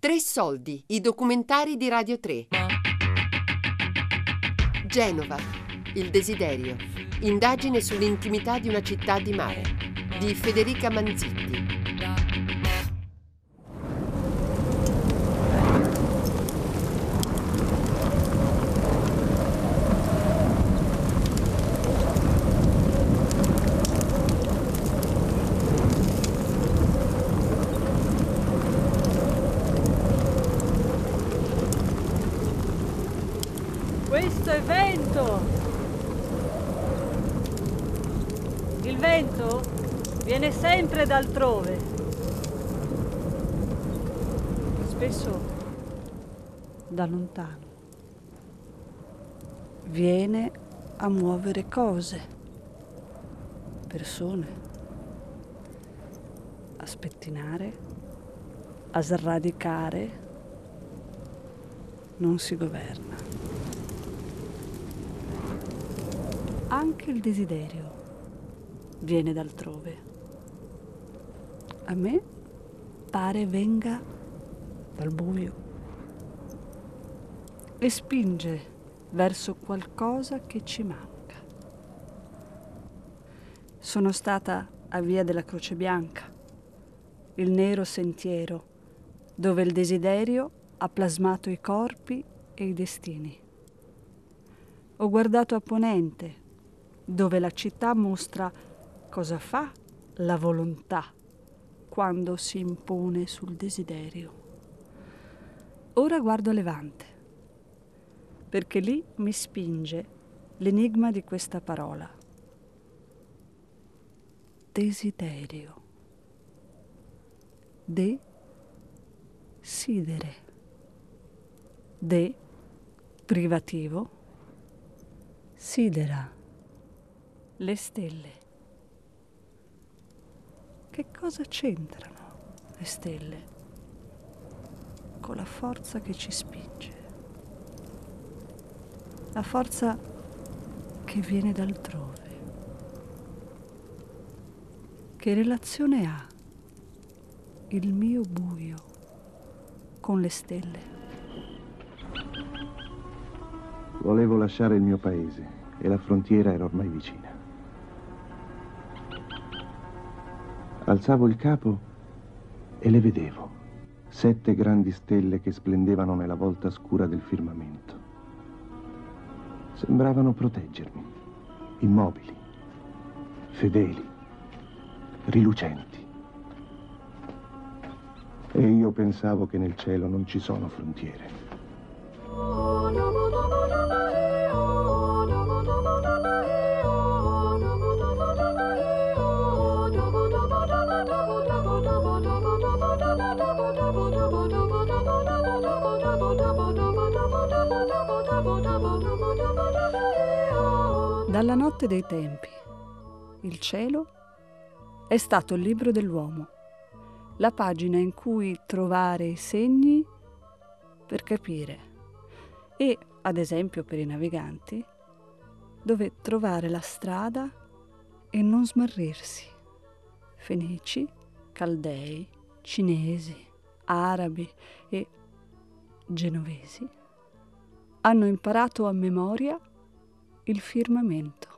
Tre soldi, i documentari di Radio 3. Genova, il desiderio. Indagine sull'intimità di una città di mare. Di Federica Manzitti. Questo è vento! Il vento sempre da. Spesso da lontano. Viene a muovere cose, persone, a spettinare, a sradicare. Non si governa. Anche il desiderio viene d'altrove. A me pare venga dal buio e spinge verso qualcosa che ci manca. Sono stata a Via della Croce Bianca, il nero sentiero dove il desiderio ha plasmato i corpi e i destini. Ho guardato a Ponente, dove la città mostra cosa fa la volontà quando si impone sul desiderio. Ora guardo Levante, perché lì mi spinge l'enigma di questa parola. Desiderio. De-sidere. De privativo. Sidera. Le stelle. Che cosa c'entrano le stelle con la forza che ci spinge? La forza che viene d'altrove. Che relazione ha il mio buio con le stelle? Volevo lasciare il mio paese e la frontiera era ormai vicina. Alzavo il capo e le vedevo, sette grandi stelle che splendevano nella volta scura del firmamento. Sembravano proteggermi, immobili, fedeli, rilucenti. E io pensavo che nel cielo non ci sono frontiere. Dalla notte dei tempi, il cielo è stato il libro dell'uomo, la pagina in cui trovare i segni per capire e, ad esempio per i naviganti, dove trovare la strada e non smarrirsi. Fenici, caldei, cinesi, arabi e genovesi hanno imparato a memoria il firmamento,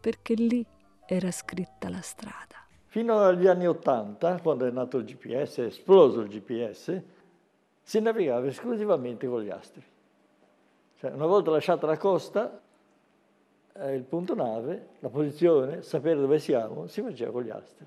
perché lì era scritta la strada. Fino agli anni Ottanta, quando è nato il GPS, è esploso il GPS, si navigava esclusivamente con gli astri. Cioè, una volta lasciata la costa, eh, il punto nave, la posizione, sapere dove siamo, si faceva con gli astri.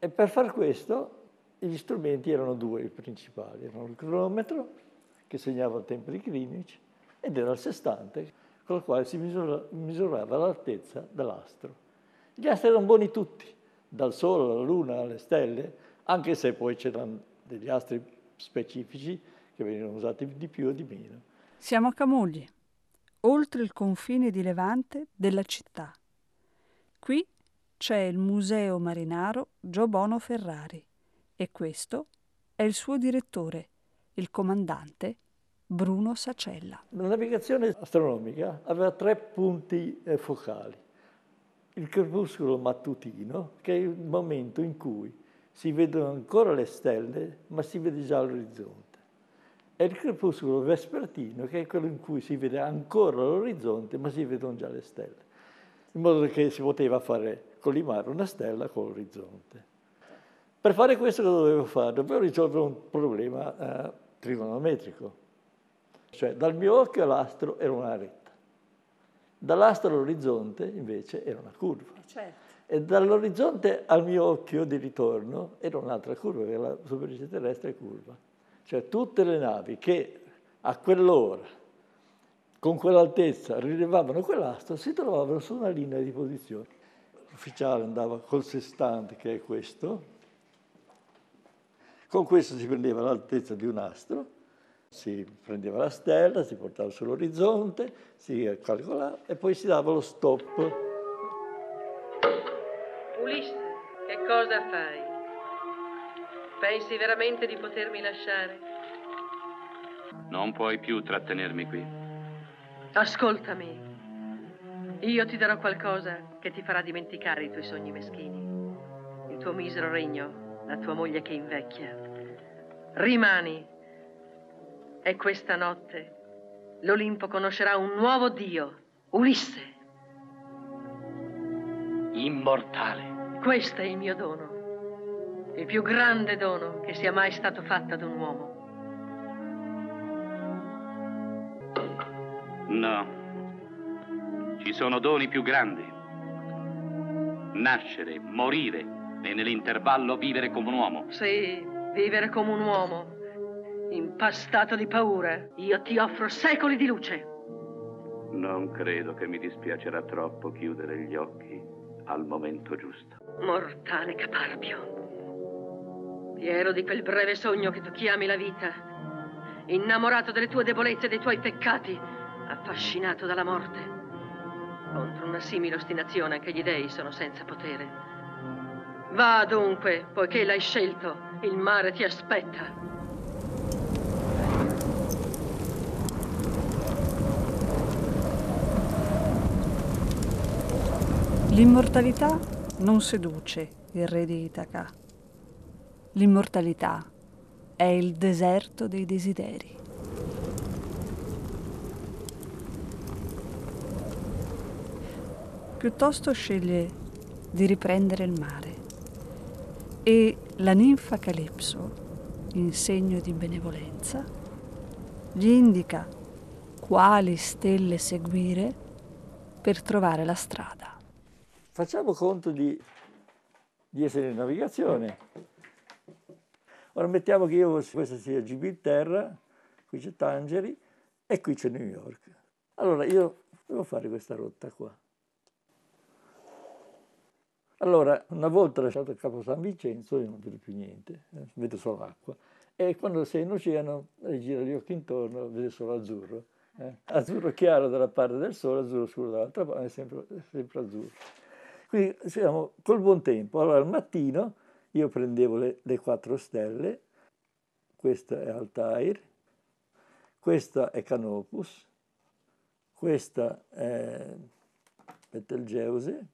E per far questo gli strumenti erano due i principali, erano il cronometro, che segnava i tempi clinici, ed era il sestante, con il quale si misura, misurava l'altezza dell'astro. Gli astri erano buoni tutti, dal Sole alla Luna alle stelle, anche se poi c'erano degli astri specifici che venivano usati di più o di meno. Siamo a Camogli, oltre il confine di Levante della città. Qui c'è il Museo Marinaro Gio Bono Ferrari e questo è il suo direttore, il comandante Bruno Sacella. La navigazione astronomica aveva tre punti eh, focali. Il crepuscolo mattutino, che è il momento in cui si vedono ancora le stelle, ma si vede già l'orizzonte. È il crepuscolo vespertino, che è quello in cui si vede ancora l'orizzonte, ma si vedono già le stelle. In modo che si poteva fare collimare una stella con l'orizzonte. Per fare questo cosa dovevo fare? Dovevo risolvere un problema eh, trigonometrico. Cioè dal mio occhio l'astro era una retta, dall'astro all'orizzonte invece era una curva. Certo. E dall'orizzonte al mio occhio di ritorno era un'altra curva, che la superficie terrestre è curva. Cioè tutte le navi che a quell'ora, con quell'altezza, rilevavano quell'astro, si trovavano su una linea di posizione. L'ufficiale andava col sestante, che è questo, con questo si prendeva l'altezza di un astro, si prendeva la stella, si portava sull'orizzonte, si calcolava e poi si dava lo stop. Ulisse, che cosa fai? Pensi veramente di potermi lasciare? Non puoi più trattenermi qui. Ascoltami. Io ti darò qualcosa che ti farà dimenticare i tuoi sogni meschini. Il tuo misero regno, la tua moglie che invecchia. Rimani. E questa notte l'Olimpo conoscerà un nuovo dio, Ulisse. Immortale. Questo è il mio dono, il più grande dono che sia mai stato fatto ad un uomo. No. Ci sono doni più grandi. Nascere, morire e nell'intervallo vivere come un uomo. Sì, vivere come un uomo, impastato di paura. Io ti offro secoli di luce. Non credo che mi dispiacerà troppo chiudere gli occhi al momento giusto. Mortale caparbio. Fiero di quel breve sogno che tu chiami la vita, innamorato delle tue debolezze e dei tuoi peccati, affascinato dalla morte. Contro una simile ostinazione anche gli dei sono senza potere. Va dunque, poiché l'hai scelto, il mare ti aspetta. L'immortalità non seduce il re di Itaca. L'immortalità è il deserto dei desideri. Piuttosto sceglie di riprendere il mare e la ninfa Calipso, in segno di benevolenza, gli indica quali stelle seguire per trovare la strada. Facciamo conto di, di essere in navigazione. Ora mettiamo che io, questa sia Gibilterra, qui c'è Tangeri e qui c'è New York. Allora io devo fare questa rotta qua. Allora, una volta lasciato il capo San Vincenzo, io non vedo più niente, eh, vedo solo acqua. E quando sei in oceano, gira gli occhi intorno, vedi solo azzurro. Eh? Azzurro chiaro dalla parte del sole, azzurro scuro dall'altra parte, è sempre, sempre azzurro. Quindi siamo col buon tempo. Allora, al mattino io prendevo le, le quattro stelle, questa è Altair, questa è Canopus, questa è Betelgeuse,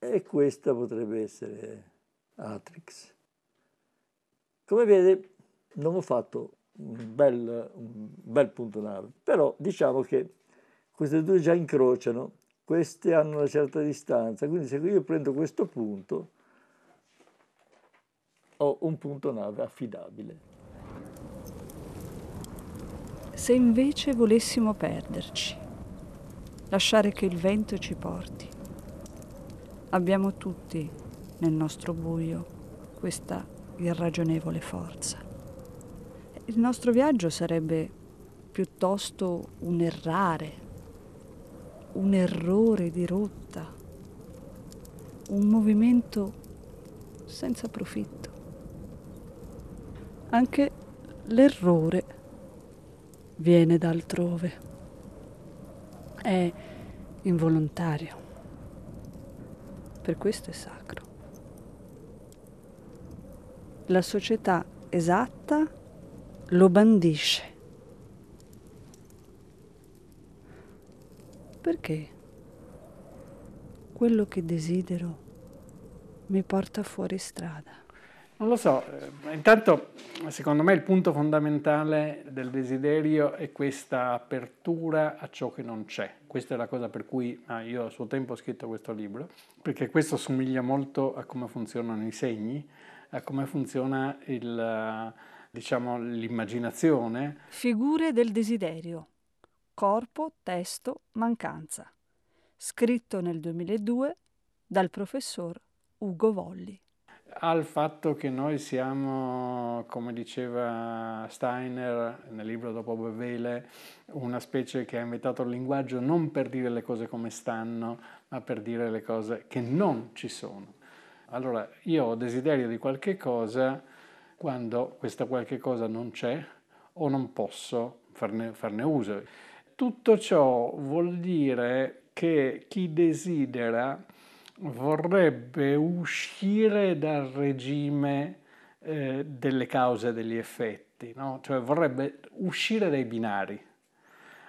e questa potrebbe essere Atrix. Come vede non ho fatto un bel, un bel punto nave, però diciamo che queste due già incrociano, queste hanno una certa distanza, quindi se io prendo questo punto ho un punto nave affidabile. Se invece volessimo perderci, lasciare che il vento ci porti, Abbiamo tutti nel nostro buio questa irragionevole forza. Il nostro viaggio sarebbe piuttosto un errare, un errore di rotta, un movimento senza profitto. Anche l'errore viene da altrove, è involontario per questo è sacro. La società esatta lo bandisce. Perché quello che desidero mi porta fuori strada. Non lo so, eh, intanto secondo me il punto fondamentale del desiderio è questa apertura a ciò che non c'è. Questa è la cosa per cui ah, io a suo tempo ho scritto questo libro, perché questo somiglia molto a come funzionano i segni, a come funziona il, diciamo, l'immaginazione. Figure del desiderio. Corpo, testo, mancanza. Scritto nel 2002 dal professor Ugo Volli al fatto che noi siamo, come diceva Steiner nel libro Dopo Bevele, una specie che ha inventato il linguaggio non per dire le cose come stanno, ma per dire le cose che non ci sono. Allora, io ho desiderio di qualche cosa quando questa qualche cosa non c'è o non posso farne, farne uso. Tutto ciò vuol dire che chi desidera vorrebbe uscire dal regime eh, delle cause e degli effetti, no? cioè vorrebbe uscire dai binari.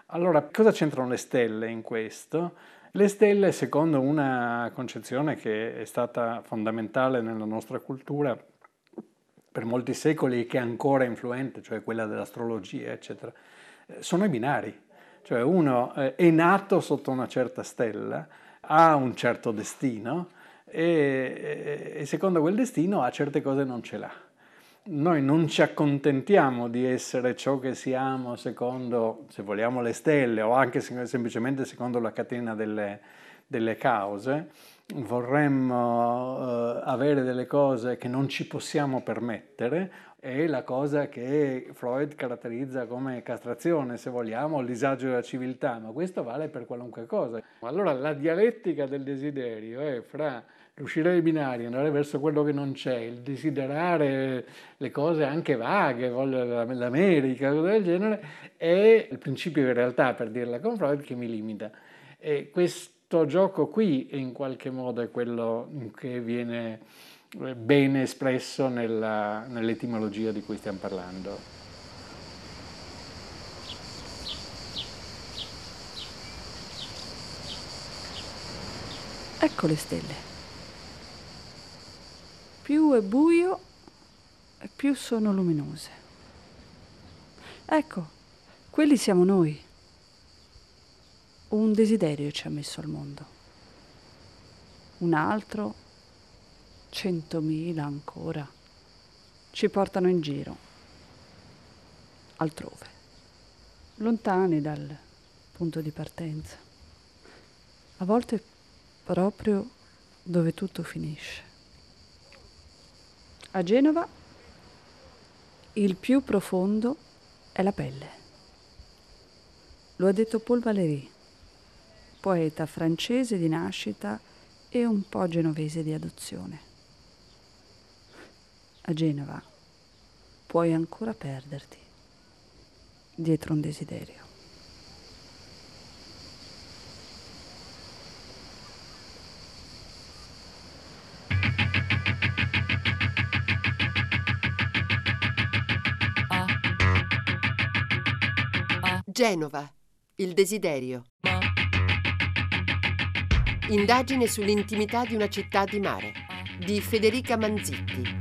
Allora, cosa c'entrano le stelle in questo? Le stelle, secondo una concezione che è stata fondamentale nella nostra cultura per molti secoli e che è ancora influente, cioè quella dell'astrologia, eccetera, eh, sono i binari. Cioè uno eh, è nato sotto una certa stella, ha un certo destino e, e secondo quel destino a certe cose non ce l'ha. Noi non ci accontentiamo di essere ciò che siamo secondo, se vogliamo, le stelle o anche semplicemente secondo la catena delle, delle cause, vorremmo uh, avere delle cose che non ci possiamo permettere è la cosa che Freud caratterizza come castrazione, se vogliamo, il disagio della civiltà, ma questo vale per qualunque cosa. Allora la dialettica del desiderio è fra riuscire ai binari, andare verso quello che non c'è, il desiderare le cose anche vaghe, l'America, cose del genere, è il principio di realtà, per dirla con Freud, che mi limita. E questo gioco qui in qualche modo è quello che viene bene espresso nella, nell'etimologia di cui stiamo parlando. Ecco le stelle. Più è buio più sono luminose. Ecco, quelli siamo noi. Un desiderio ci ha messo al mondo. Un altro centomila ancora, ci portano in giro, altrove, lontani dal punto di partenza, a volte proprio dove tutto finisce. A Genova il più profondo è la pelle. Lo ha detto Paul Valéry, poeta francese di nascita e un po' genovese di adozione a Genova puoi ancora perderti dietro un desiderio. Genova, il desiderio. Indagine sull'intimità di una città di mare di Federica Manzitti.